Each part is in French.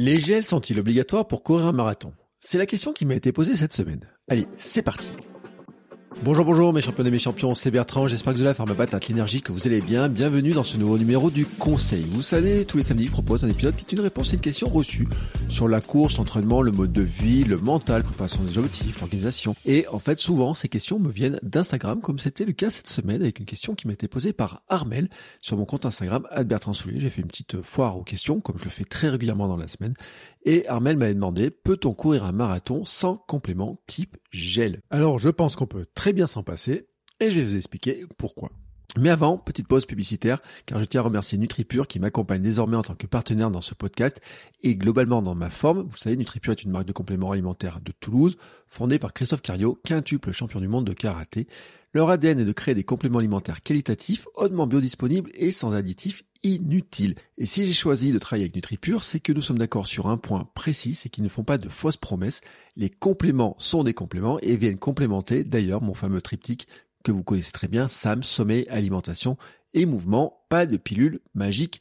Les gels sont-ils obligatoires pour courir un marathon? C'est la question qui m'a été posée cette semaine. Allez, c'est parti Bonjour, bonjour mes champions et mes champions, c'est Bertrand, j'espère que vous allez faire ma patate l'énergie, que vous allez bien. Bienvenue dans ce nouveau numéro du Conseil. Vous savez, tous les samedis, je propose un épisode qui est une réponse à une question reçue sur la course, l'entraînement, le mode de vie, le mental, préparation des objectifs, l'organisation. Et en fait, souvent, ces questions me viennent d'Instagram, comme c'était le cas cette semaine avec une question qui m'a été posée par Armel sur mon compte Instagram, Bertrand Soulier. J'ai fait une petite foire aux questions, comme je le fais très régulièrement dans la semaine. Et Armel m'avait demandé, peut-on courir un marathon sans complément type gel? Alors je pense qu'on peut très bien s'en passer, et je vais vous expliquer pourquoi. Mais avant, petite pause publicitaire, car je tiens à remercier NutriPure qui m'accompagne désormais en tant que partenaire dans ce podcast et globalement dans ma forme. Vous savez, NutriPure est une marque de compléments alimentaires de Toulouse, fondée par Christophe Cario, quintuple champion du monde de karaté. Leur ADN est de créer des compléments alimentaires qualitatifs, hautement biodisponibles et sans additifs inutiles. Et si j'ai choisi de travailler avec NutriPure, c'est que nous sommes d'accord sur un point précis, c'est qu'ils ne font pas de fausses promesses. Les compléments sont des compléments et viennent complémenter d'ailleurs mon fameux triptyque que vous connaissez très bien, SAM, sommeil, alimentation et mouvement, pas de pilule magique.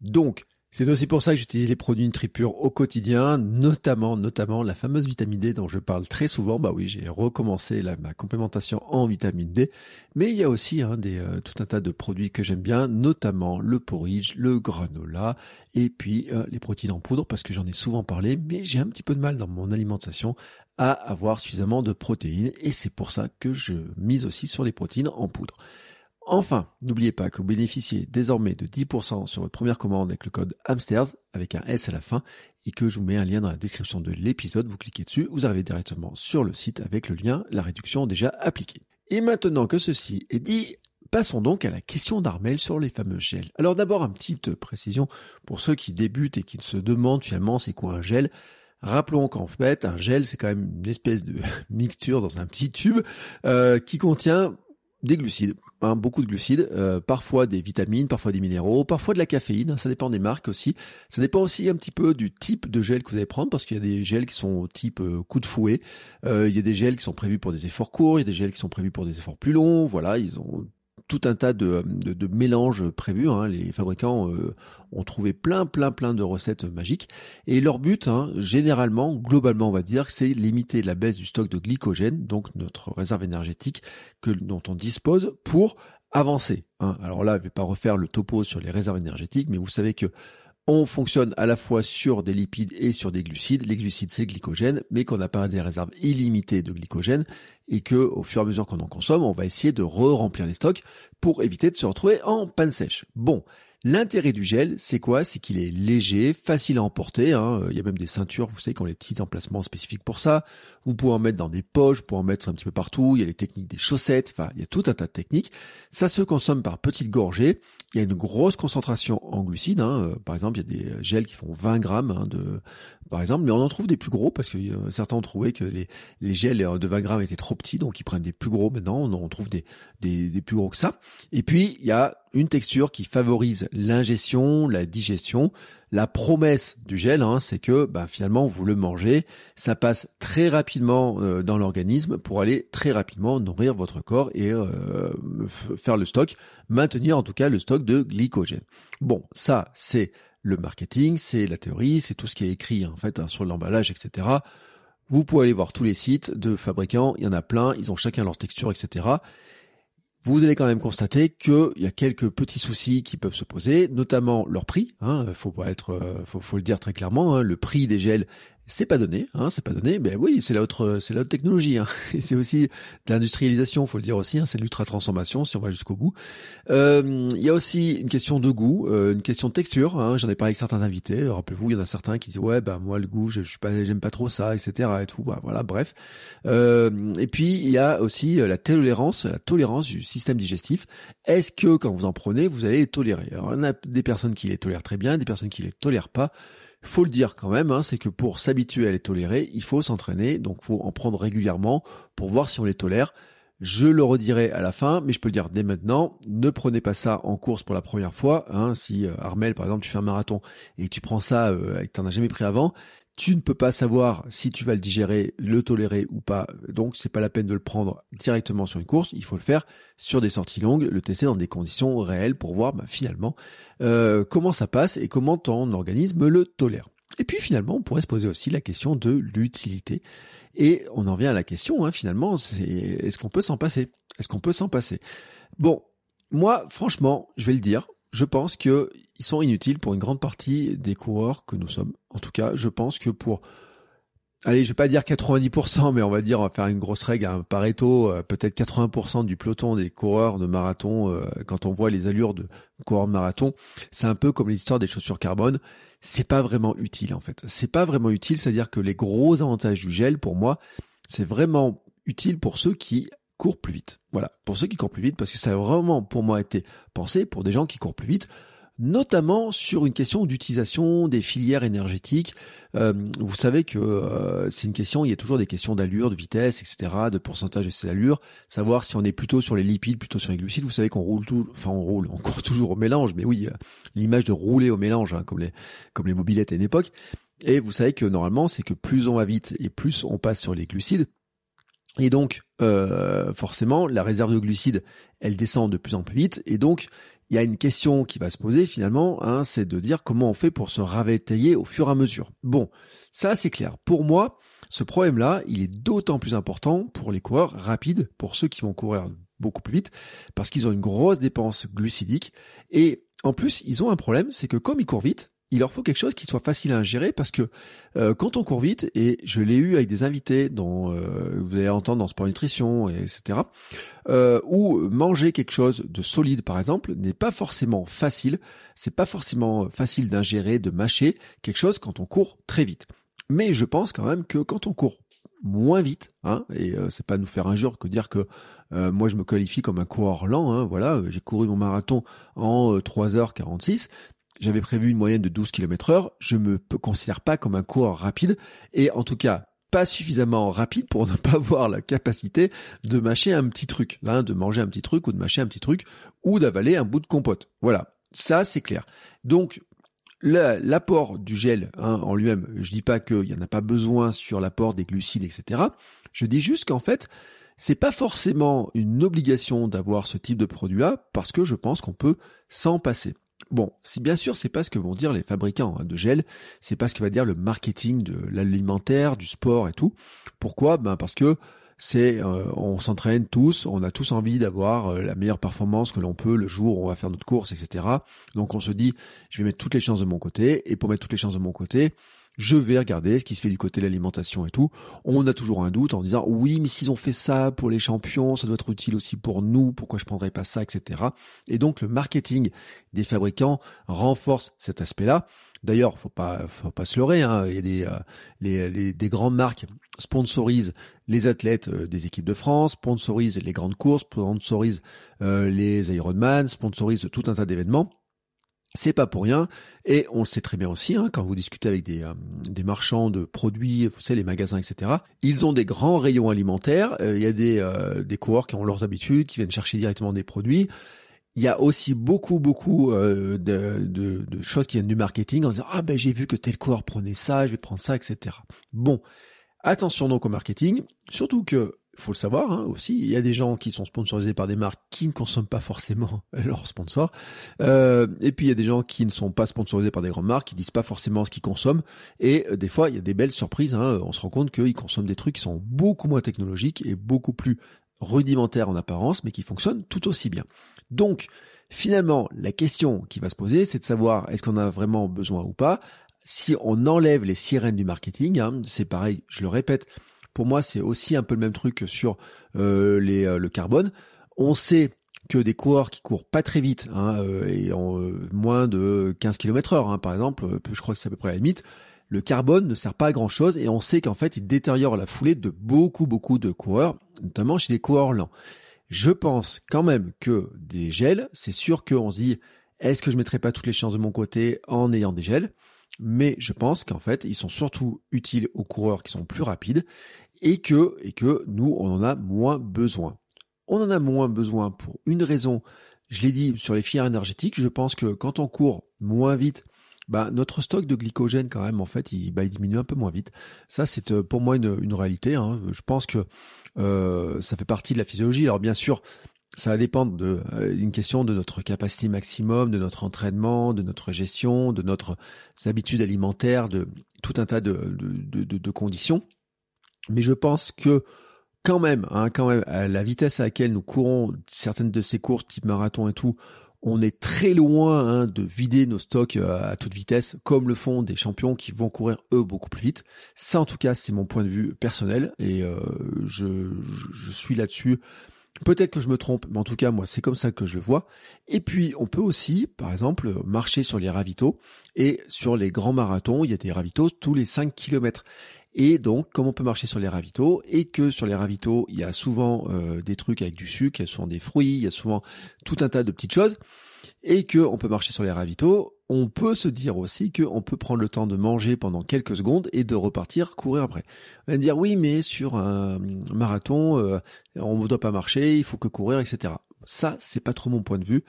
Donc, c'est aussi pour ça que j'utilise les produits NutriPure au quotidien, notamment, notamment la fameuse vitamine D dont je parle très souvent. Bah oui, j'ai recommencé ma complémentation en vitamine D, mais il y a aussi hein, euh, tout un tas de produits que j'aime bien, notamment le porridge, le granola, et puis euh, les protéines en poudre, parce que j'en ai souvent parlé, mais j'ai un petit peu de mal dans mon alimentation à avoir suffisamment de protéines, et c'est pour ça que je mise aussi sur les protéines en poudre. Enfin, n'oubliez pas que vous bénéficiez désormais de 10% sur votre première commande avec le code Hamsters avec un S à la fin et que je vous mets un lien dans la description de l'épisode. Vous cliquez dessus, vous arrivez directement sur le site avec le lien, la réduction déjà appliquée. Et maintenant que ceci est dit, Passons donc à la question d'Armel sur les fameux gels. Alors d'abord, une petite précision pour ceux qui débutent et qui se demandent finalement c'est quoi un gel. Rappelons qu'en fait, un gel, c'est quand même une espèce de mixture dans un petit tube euh, qui contient des glucides, beaucoup de glucides, euh, parfois des vitamines, parfois des minéraux, parfois de la caféine, ça dépend des marques aussi. Ça dépend aussi un petit peu du type de gel que vous allez prendre, parce qu'il y a des gels qui sont type euh, coup de fouet, euh, il y a des gels qui sont prévus pour des efforts courts, il y a des gels qui sont prévus pour des efforts plus longs, voilà, ils ont tout un tas de, de, mélanges prévus. Hein. Les fabricants euh, ont trouvé plein, plein, plein de recettes magiques. Et leur but, hein, généralement, globalement, on va dire, c'est limiter la baisse du stock de glycogène, donc notre réserve énergétique que, dont on dispose pour avancer. Hein. Alors là, je vais pas refaire le topo sur les réserves énergétiques, mais vous savez que on fonctionne à la fois sur des lipides et sur des glucides. Les glucides, c'est le glycogène, mais qu'on n'a pas des réserves illimitées de glycogène et que, au fur et à mesure qu'on en consomme, on va essayer de re-remplir les stocks pour éviter de se retrouver en panne sèche. Bon. L'intérêt du gel, c'est quoi? C'est qu'il est léger, facile à emporter. Hein. Il y a même des ceintures, vous savez, qui ont les petits emplacements spécifiques pour ça. Vous pouvez en mettre dans des poches, vous pouvez en mettre un petit peu partout. Il y a les techniques des chaussettes. Enfin, il y a tout un tas de techniques. Ça se consomme par petites gorgées. Il y a une grosse concentration en glucides. Hein. Par exemple, il y a des gels qui font 20 grammes hein, par exemple, mais on en trouve des plus gros parce que euh, certains ont trouvé que les, gels de 20 grammes étaient trop petits, donc ils prennent des plus gros maintenant. On en trouve des plus gros que ça. Et puis, il y a une texture qui favorise l'ingestion, la digestion. La promesse du gel, hein, c'est que bah, finalement vous le mangez, ça passe très rapidement euh, dans l'organisme pour aller très rapidement nourrir votre corps et euh, faire le stock, maintenir en tout cas le stock de glycogène. Bon, ça c'est le marketing, c'est la théorie, c'est tout ce qui est écrit en fait hein, sur l'emballage, etc. Vous pouvez aller voir tous les sites de fabricants, il y en a plein, ils ont chacun leur texture, etc vous allez quand même constater qu'il y a quelques petits soucis qui peuvent se poser, notamment leur prix. Hein, faut pas être, euh, faut, le dire très clairement. Hein, le prix des gels C'est pas donné, hein, c'est pas donné. Mais oui, c'est l'autre, c'est l'autre technologie. Hein. c'est aussi de l'industrialisation, faut le dire aussi. Hein, c'est l'ultra transformation si on va jusqu'au bout. Euh, il y a aussi une question de goût, euh, une question de texture. Hein, J'en ai parlé avec certains invités. Rappelez-vous, il y en a certains qui disent ouais, bah moi le goût, je, je suis pas, j'aime pas trop ça, etc. Et tout. Bah, voilà, bref. Euh, et puis il y a aussi la tolérance, la tolérance du système digestif. Est-ce que quand vous en prenez, vous allez les tolérer? Alors, y a des personnes qui les tolèrent très bien, des personnes qui les tolèrent pas faut le dire quand même, hein, c'est que pour s'habituer à les tolérer, il faut s'entraîner, donc faut en prendre régulièrement pour voir si on les tolère. Je le redirai à la fin, mais je peux le dire dès maintenant, ne prenez pas ça en course pour la première fois. Hein, si euh, Armel, par exemple, tu fais un marathon et tu prends ça euh, et que tu n'en as jamais pris avant, tu ne peux pas savoir si tu vas le digérer, le tolérer ou pas. Donc, c'est pas la peine de le prendre directement sur une course. Il faut le faire sur des sorties longues, le tester dans des conditions réelles pour voir bah, finalement euh, comment ça passe et comment ton organisme le tolère. Et puis finalement, on pourrait se poser aussi la question de l'utilité. Et on en vient à la question, hein, finalement, c'est est-ce qu'on peut s'en passer? Est-ce qu'on peut s'en passer? Bon, moi, franchement, je vais le dire, je pense qu'ils sont inutiles pour une grande partie des coureurs que nous sommes. En tout cas, je pense que pour, allez, je vais pas dire 90%, mais on va dire, on va faire une grosse règle, un Pareto, euh, peut-être 80% du peloton des coureurs de marathon, euh, quand on voit les allures de coureurs de marathon, c'est un peu comme l'histoire des chaussures carbone. C'est pas vraiment utile, en fait. C'est pas vraiment utile, c'est-à-dire que les gros avantages du gel, pour moi, c'est vraiment utile pour ceux qui courent plus vite. Voilà, pour ceux qui courent plus vite, parce que ça a vraiment pour moi été pensé pour des gens qui courent plus vite, notamment sur une question d'utilisation des filières énergétiques. Euh, vous savez que euh, c'est une question, il y a toujours des questions d'allure, de vitesse, etc., de pourcentage de ces allures, savoir si on est plutôt sur les lipides, plutôt sur les glucides. Vous savez qu'on roule tout, enfin on roule, on court toujours au mélange, mais oui, euh, l'image de rouler au mélange, hein, comme les comme les mobilettes à une époque. Et vous savez que normalement, c'est que plus on va vite et plus on passe sur les glucides, et donc, euh, forcément, la réserve de glucides, elle descend de plus en plus vite. Et donc, il y a une question qui va se poser finalement, hein, c'est de dire comment on fait pour se ravitailler au fur et à mesure. Bon, ça c'est clair. Pour moi, ce problème-là, il est d'autant plus important pour les coureurs rapides, pour ceux qui vont courir beaucoup plus vite, parce qu'ils ont une grosse dépense glucidique. Et en plus, ils ont un problème, c'est que comme ils courent vite, il leur faut quelque chose qui soit facile à ingérer parce que euh, quand on court vite, et je l'ai eu avec des invités dont euh, vous allez entendre dans Sport Nutrition, etc., euh, où manger quelque chose de solide, par exemple, n'est pas forcément facile. C'est pas forcément facile d'ingérer, de mâcher quelque chose quand on court très vite. Mais je pense quand même que quand on court moins vite, hein, et c'est pas nous faire injure que dire que moi je me qualifie comme un coureur lent, hein, voilà, j'ai couru mon marathon en 3h46, j'avais prévu une moyenne de 12 km heure, je me considère pas comme un coureur rapide, et en tout cas pas suffisamment rapide pour ne pas avoir la capacité de mâcher un petit truc, hein, de manger un petit truc ou de mâcher un petit truc, ou d'avaler un bout de compote. Voilà, ça c'est clair. Donc l'apport du gel hein, en lui-même, je dis pas qu'il n'y en a pas besoin sur l'apport des glucides, etc. Je dis juste qu'en fait, c'est pas forcément une obligation d'avoir ce type de produit-là, parce que je pense qu'on peut s'en passer. Bon, si bien sûr c'est pas ce que vont dire les fabricants hein, de gel, c'est pas ce que va dire le marketing de l'alimentaire, du sport et tout. Pourquoi? Ben parce que c'est euh, on s'entraîne tous, on a tous envie d'avoir euh, la meilleure performance que l'on peut le jour où on va faire notre course, etc. Donc on se dit je vais mettre toutes les chances de mon côté et pour mettre toutes les chances de mon côté, je vais regarder ce qui se fait du côté de l'alimentation et tout. On a toujours un doute en disant oui, mais s'ils ont fait ça pour les champions, ça doit être utile aussi pour nous, pourquoi je prendrais pas ça, etc. Et donc le marketing des fabricants renforce cet aspect-là. D'ailleurs, faut pas, faut pas se leurrer. Hein. Il y des, euh, les, des grandes marques sponsorisent les athlètes euh, des équipes de France, sponsorisent les grandes courses, sponsorisent euh, les Ironman, sponsorisent tout un tas d'événements. C'est pas pour rien, et on le sait très bien aussi, hein, quand vous discutez avec des, euh, des marchands de produits, vous savez, les magasins, etc., ils ont des grands rayons alimentaires, euh, il y a des, euh, des coureurs qui ont leurs habitudes, qui viennent chercher directement des produits, il y a aussi beaucoup, beaucoup de, de, de, choses qui viennent du marketing en disant « Ah ben j'ai vu que tel coureur prenait ça, je vais prendre ça, etc. » Bon, attention donc au marketing, surtout que faut le savoir hein, aussi, il y a des gens qui sont sponsorisés par des marques qui ne consomment pas forcément leurs sponsors. Euh, et puis il y a des gens qui ne sont pas sponsorisés par des grandes marques, qui disent pas forcément ce qu'ils consomment. Et euh, des fois, il y a des belles surprises. Hein, on se rend compte qu'ils consomment des trucs qui sont beaucoup moins technologiques et beaucoup plus rudimentaires en apparence, mais qui fonctionnent tout aussi bien. Donc, finalement, la question qui va se poser, c'est de savoir est-ce qu'on a vraiment besoin ou pas si on enlève les sirènes du marketing, hein, c'est pareil, je le répète, pour moi c'est aussi un peu le même truc sur euh, euh, le carbone. On sait que des coureurs qui courent pas très vite hein, euh, et en moins de 15 km heure, hein, par exemple, je crois que c'est à peu près la limite, le carbone ne sert pas à grand chose et on sait qu'en fait il détériore la foulée de beaucoup beaucoup de coureurs, notamment chez les coureurs lents. Je pense quand même que des gels, c'est sûr qu'on se dit est-ce que je mettrai pas toutes les chances de mon côté en ayant des gels? Mais je pense qu'en fait ils sont surtout utiles aux coureurs qui sont plus rapides et que et que nous on en a moins besoin. On en a moins besoin pour une raison. Je l'ai dit sur les filières énergétiques, je pense que quand on court moins vite, bah, notre stock de glycogène quand même en fait il, bah, diminue un peu moins vite. Ça c'est euh, pour moi une, une réalité. Hein. Je pense que euh, ça fait partie de la physiologie. Alors bien sûr ça va dépendre de euh, une question de notre capacité maximum, de notre entraînement, de notre gestion, de notre habitudes alimentaires, de tout un tas de, de, de, de conditions. Mais je pense que quand même, hein, quand même, à la vitesse à laquelle nous courons certaines de ces courses type marathon et tout, on est très loin hein, de vider nos stocks euh, à toute vitesse, comme le font des champions qui vont courir eux beaucoup plus vite. Ça, en tout cas, c'est mon point de vue personnel et euh, je, je, suis là-dessus. Peut-être que je me trompe, mais en tout cas, moi, c'est comme ça que je le vois. Et puis, on peut aussi, par exemple, marcher sur les ravitaux. Et sur les grands marathons, il y a des ravitaux tous les 5 kilomètres. Et donc, comme on peut marcher sur les ravitaux, et que sur les ravitaux, il y a souvent euh, des trucs avec du sucre, il y a souvent des fruits, il y a souvent tout un tas de petites choses, et que on peut marcher sur les ravitaux, on peut se dire aussi qu'on peut prendre le temps de manger pendant quelques secondes et de repartir courir après. On va dire oui, mais sur un marathon, euh, on ne doit pas marcher, il faut que courir, etc. Ça, c'est pas trop mon point de vue.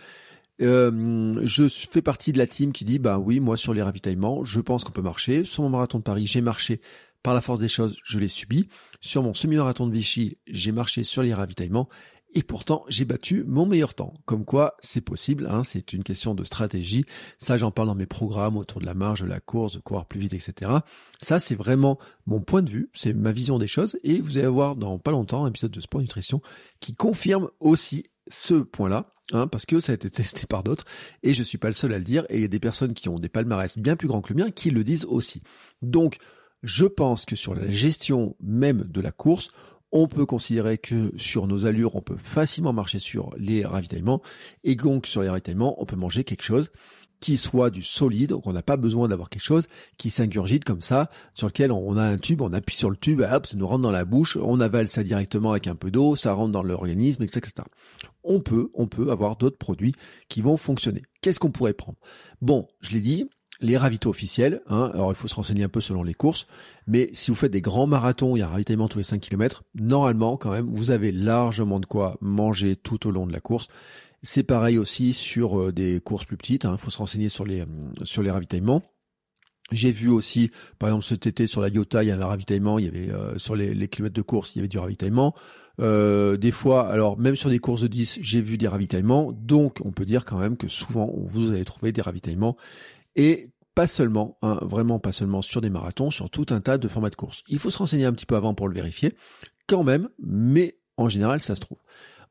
Euh, je fais partie de la team qui dit bah oui moi sur les ravitaillements je pense qu'on peut marcher sur mon marathon de Paris j'ai marché par la force des choses, je l'ai subi. Sur mon semi-marathon de Vichy, j'ai marché sur les ravitaillements et pourtant j'ai battu mon meilleur temps. Comme quoi c'est possible, hein, c'est une question de stratégie. Ça j'en parle dans mes programmes autour de la marge, de la course, de courir plus vite, etc. Ça c'est vraiment mon point de vue, c'est ma vision des choses et vous allez voir dans pas longtemps un épisode de Sport Nutrition qui confirme aussi ce point-là. Hein, parce que ça a été testé par d'autres et je suis pas le seul à le dire et il y a des personnes qui ont des palmarès bien plus grands que le mien qui le disent aussi. Donc je pense que sur la gestion même de la course, on peut considérer que sur nos allures, on peut facilement marcher sur les ravitaillements. Et donc, sur les ravitaillements, on peut manger quelque chose qui soit du solide, donc on n'a pas besoin d'avoir quelque chose qui s'ingurgite comme ça, sur lequel on a un tube, on appuie sur le tube, hop, ça nous rentre dans la bouche, on avale ça directement avec un peu d'eau, ça rentre dans l'organisme, etc. On peut, on peut avoir d'autres produits qui vont fonctionner. Qu'est-ce qu'on pourrait prendre? Bon, je l'ai dit, les ravitaux officiels. Hein, alors il faut se renseigner un peu selon les courses, mais si vous faites des grands marathons, il y a un ravitaillement tous les 5 km, normalement quand même, vous avez largement de quoi manger tout au long de la course. C'est pareil aussi sur euh, des courses plus petites, il hein, faut se renseigner sur les, euh, sur les ravitaillements. J'ai vu aussi, par exemple cet été sur la Iota, il y avait un ravitaillement, il y avait euh, sur les, kilomètres de course, il y avait du ravitaillement. des fois, alors même sur des courses de 10, j'ai vu des ravitaillements, donc on peut dire quand même que souvent vous allez trouver des ravitaillements et pas seulement, hein, vraiment pas seulement sur des marathons, sur tout un tas de formats de course. Il faut se renseigner un petit peu avant pour le vérifier, quand même, mais en général ça se trouve.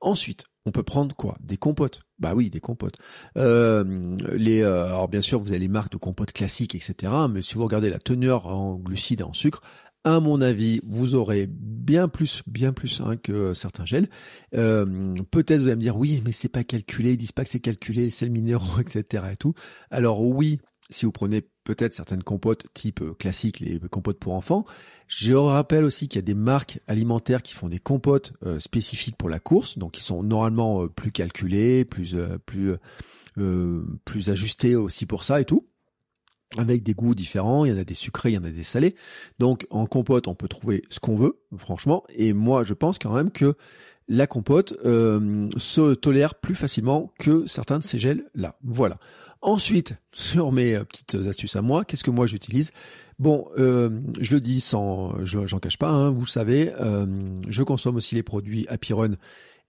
Ensuite, on peut prendre quoi? Des compotes. Bah oui, des compotes. Euh, les, euh, alors bien sûr, vous avez les marques de compotes classiques, etc. Mais si vous regardez la teneur en glucides et en sucre, à mon avis, vous aurez bien plus, bien plus hein, que certains gels. Euh, peut-être vous allez me dire oui, mais c'est pas calculé, ils disent pas que c'est calculé, c'est le minéraux, etc. et tout. Alors oui, si vous prenez peut-être certaines compotes type euh, classique, les compotes pour enfants, je rappelle aussi qu'il y a des marques alimentaires qui font des compotes euh, spécifiques pour la course, donc qui sont normalement plus calculées, plus plus plus ajustées aussi pour ça et tout avec des goûts différents, il y en a des sucrés, il y en a des salés. Donc en compote, on peut trouver ce qu'on veut, franchement. Et moi, je pense quand même que la compote euh, se tolère plus facilement que certains de ces gels-là. Voilà. Ensuite, sur mes euh, petites astuces à moi, qu'est-ce que moi j'utilise? Bon, euh, je le dis sans, j'en cache pas, hein, vous savez, je consomme aussi les produits Happy Run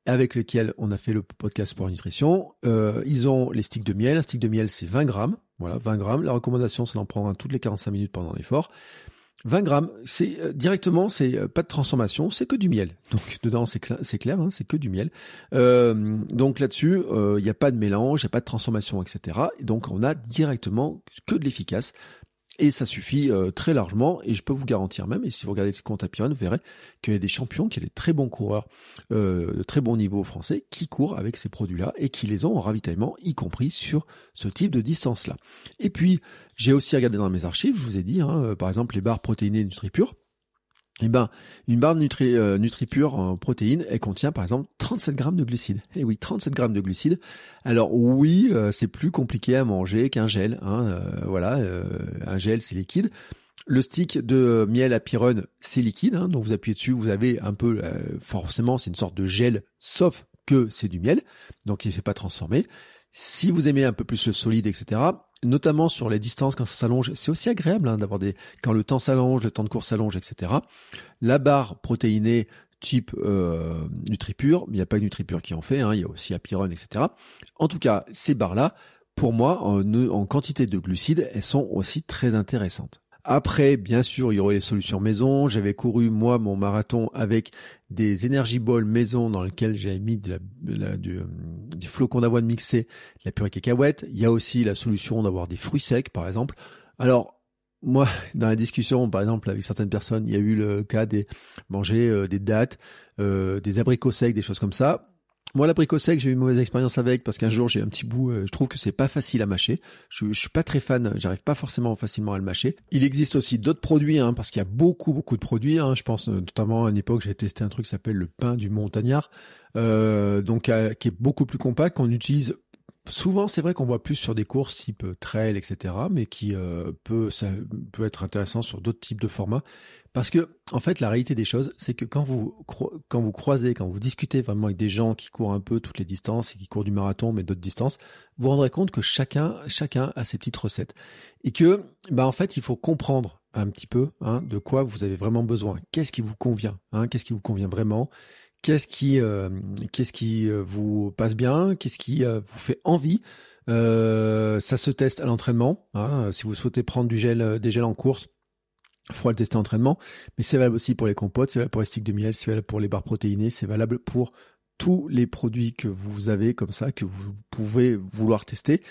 avec lesquels on a fait le podcast pour la nutrition. ils ont les sticks de miel. Un stick de miel, c'est 20 grammes. Voilà, 20 grammes. La recommandation, c'est d'en prendre un toutes les 45 minutes pendant l'effort. 20 grammes, c'est euh, directement, c'est euh, pas de transformation, c'est que du miel. Donc dedans, c'est clair, hein, c'est que du miel. Euh, donc là-dessus, il n'y a pas de mélange, il n'y a pas de transformation, etc. Et donc on a directement que de l'efficace. Et ça suffit euh, très largement, et je peux vous garantir même, et si vous regardez ce compte Apiron, vous verrez qu'il y a des champions, qu'il y a des très bons coureurs euh, de très bon niveau français qui courent avec ces produits-là et qui les ont en ravitaillement, y compris sur ce type de distance-là. Et puis, j'ai aussi regardé dans mes archives, je vous ai dit, hein, euh, par exemple les barres protéinées NutriPure, eh ben, une barre Nutri, euh, NutriPure en protéines, elle contient par exemple 37 grammes de glucides. Eh oui, 37 grammes de glucides. Alors oui, euh, c'est plus compliqué à manger qu'un gel. Hein, euh, voilà, un gel c'est liquide. Le stick de miel à pyrone, c'est liquide. Hein, donc vous appuyez dessus, vous avez un peu, forcément, c'est une sorte de gel, sauf que c'est du miel, donc il ne fait pas transformer. Si vous aimez un peu plus le solide, etc., notamment sur les distances quand ça s'allonge, c'est aussi agréable hein, d'avoir des quand le temps s'allonge, le temps de course s'allonge, etc. La barre protéinée type euh, NutriPure, il n'y a pas que NutriPure qui en fait, hein, il y a aussi Apirone, etc. En tout cas, ces barres-là, pour moi, en quantité de glucides, elles sont aussi très intéressantes. Après, bien sûr, il y aurait les solutions maison. J'avais couru, moi, mon marathon avec des Energy Balls maison dans lesquels j'avais mis de la, du, euh, des flocons d'avoine mixés, de la purée cacahuète. Il y a aussi la solution d'avoir des fruits secs, par exemple. Alors, moi, dans la discussion, par exemple, avec certaines personnes, il y a eu le cas des manger euh, des dattes, euh, des abricots secs, des choses comme ça. Moi, l'abricot sec, j'ai eu une mauvaise expérience avec parce qu'un jour j'ai un petit bout. Euh, je trouve que c'est pas facile à mâcher. Je, je suis pas très fan. J'arrive pas forcément facilement à le mâcher. Il existe aussi d'autres produits, hein, parce qu'il y a beaucoup beaucoup de produits. Hein. Je pense euh, notamment à une époque, j'ai testé un truc qui s'appelle le pain du montagnard, euh, donc euh, qui est beaucoup plus compact, qu'on utilise Souvent, c'est vrai qu'on voit plus sur des courses type trail, etc., mais qui peut, ça peut être intéressant sur d'autres types de formats. Parce que, en fait, la réalité des choses, c'est que quand vous, quand vous croisez, quand vous discutez vraiment avec des gens qui courent un peu toutes les distances et qui courent du marathon, mais d'autres distances, vous vous rendrez compte que chacun, chacun a ses petites recettes. Et que, bah, en fait, il faut comprendre un petit peu, hein, de quoi vous avez vraiment besoin. Qu'est-ce qui vous convient, hein, qu'est-ce qui vous convient vraiment? Qu'est-ce qui, euh, qu'est-ce qui euh, vous passe bien, qu'est-ce qui euh, vous fait envie? ça se teste à l'entraînement. Hein, si vous souhaitez prendre du gel, des gels en course, il faudra le tester en entraînement, mais c'est valable aussi pour les compotes, c'est valable pour les sticks de miel, c'est valable pour les barres protéinées, c'est valable pour tous les produits que vous avez comme ça, que vous pouvez vouloir tester.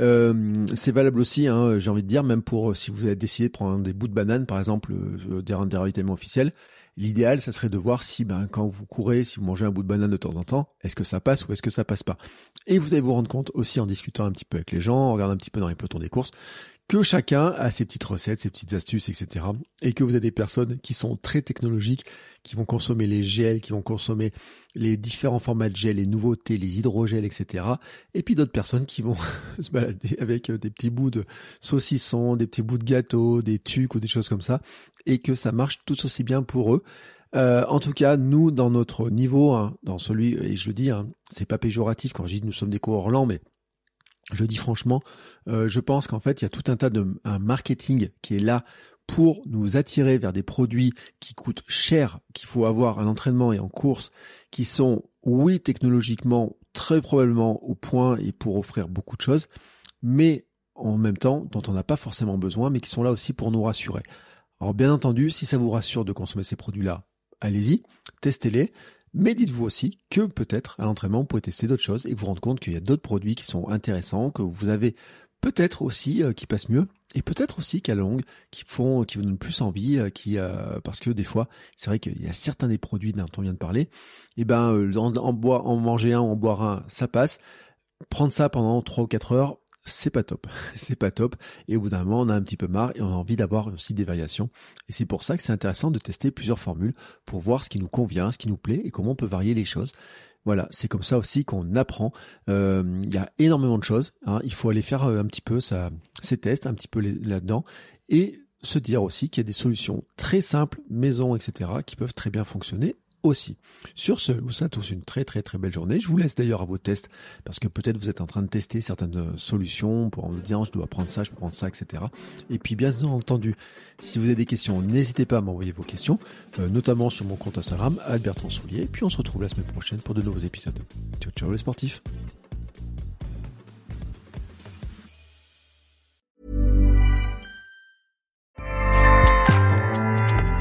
Euh, c'est valable aussi, hein, j'ai envie de dire, même pour si vous avez décidé de prendre des bouts de banane, par exemple, euh, des, des ravitaillements officiels. L'idéal, ça serait de voir si, ben, quand vous courez, si vous mangez un bout de banane de temps en temps, est-ce que ça passe ou est-ce que ça passe pas. Et vous allez vous rendre compte aussi en discutant un petit peu avec les gens, en regardant un petit peu dans les pelotons des courses, que chacun a ses petites recettes, ses petites astuces, etc. Et que vous avez des personnes qui sont très technologiques, qui vont consommer les gels, qui vont consommer les différents formats de gel, les nouveautés, les hydrogels, etc. Et puis d'autres personnes qui vont se balader avec euh, des petits bouts de saucisson, des petits bouts de gâteau, des tucs ou des choses comme ça, et que ça marche tout aussi bien pour eux. Euh, en tout cas, nous, dans notre niveau, hein, dans celui, et je le dis, hein, c'est pas péjoratif quand je dis nous sommes des lents, mais je dis franchement, euh, je pense qu'en fait, il y a tout un tas de un marketing qui est là pour nous attirer vers des produits qui coûtent cher, qu'il faut avoir un entraînement et en course, qui sont, oui, technologiquement, très probablement au point et pour offrir beaucoup de choses, mais en même temps, dont on n'a pas forcément besoin, mais qui sont là aussi pour nous rassurer. Alors bien entendu, si ça vous rassure de consommer ces produits-là, allez-y, testez-les, mais dites-vous aussi que peut-être à l'entraînement, vous pouvez tester d'autres choses et vous rendre compte qu'il y a d'autres produits qui sont intéressants, que vous avez peut-être aussi euh, qui passent mieux et peut-être aussi qu'à longue qui font qui vous donnent plus envie euh, qui euh, parce que des fois c'est vrai qu'il y a certains des produits dont on vient de parler et eh ben en, en, en manger un en boire un ça passe. Prendre ça pendant 3 ou 4 heures c'est pas top. C'est pas top. Et au bout d'un moment, on a un petit peu marre et on a envie d'avoir aussi des variations. Et c'est pour ça que c'est intéressant de tester plusieurs formules pour voir ce qui nous convient, ce qui nous plaît et comment on peut varier les choses. Voilà, c'est comme ça aussi qu'on apprend. Euh, il y a énormément de choses. Hein. Il faut aller faire euh, un petit peu ça, ces tests, un petit peu là-dedans, et se dire aussi qu'il y a des solutions très simples, maison, etc., qui peuvent très bien fonctionner aussi. Sur ce, vous souhaite tous une très très très belle journée. Je vous laisse d'ailleurs à vos tests parce que peut-être vous êtes en train de tester certaines solutions pour me dire je dois prendre ça, je prendre ça, etc. Et puis bien entendu, si vous avez des questions, n'hésitez pas à m'envoyer vos questions, euh, notamment sur mon compte Instagram, Albertrand Soulier. Et puis on se retrouve la semaine prochaine pour de nouveaux épisodes. Ciao ciao les sportifs.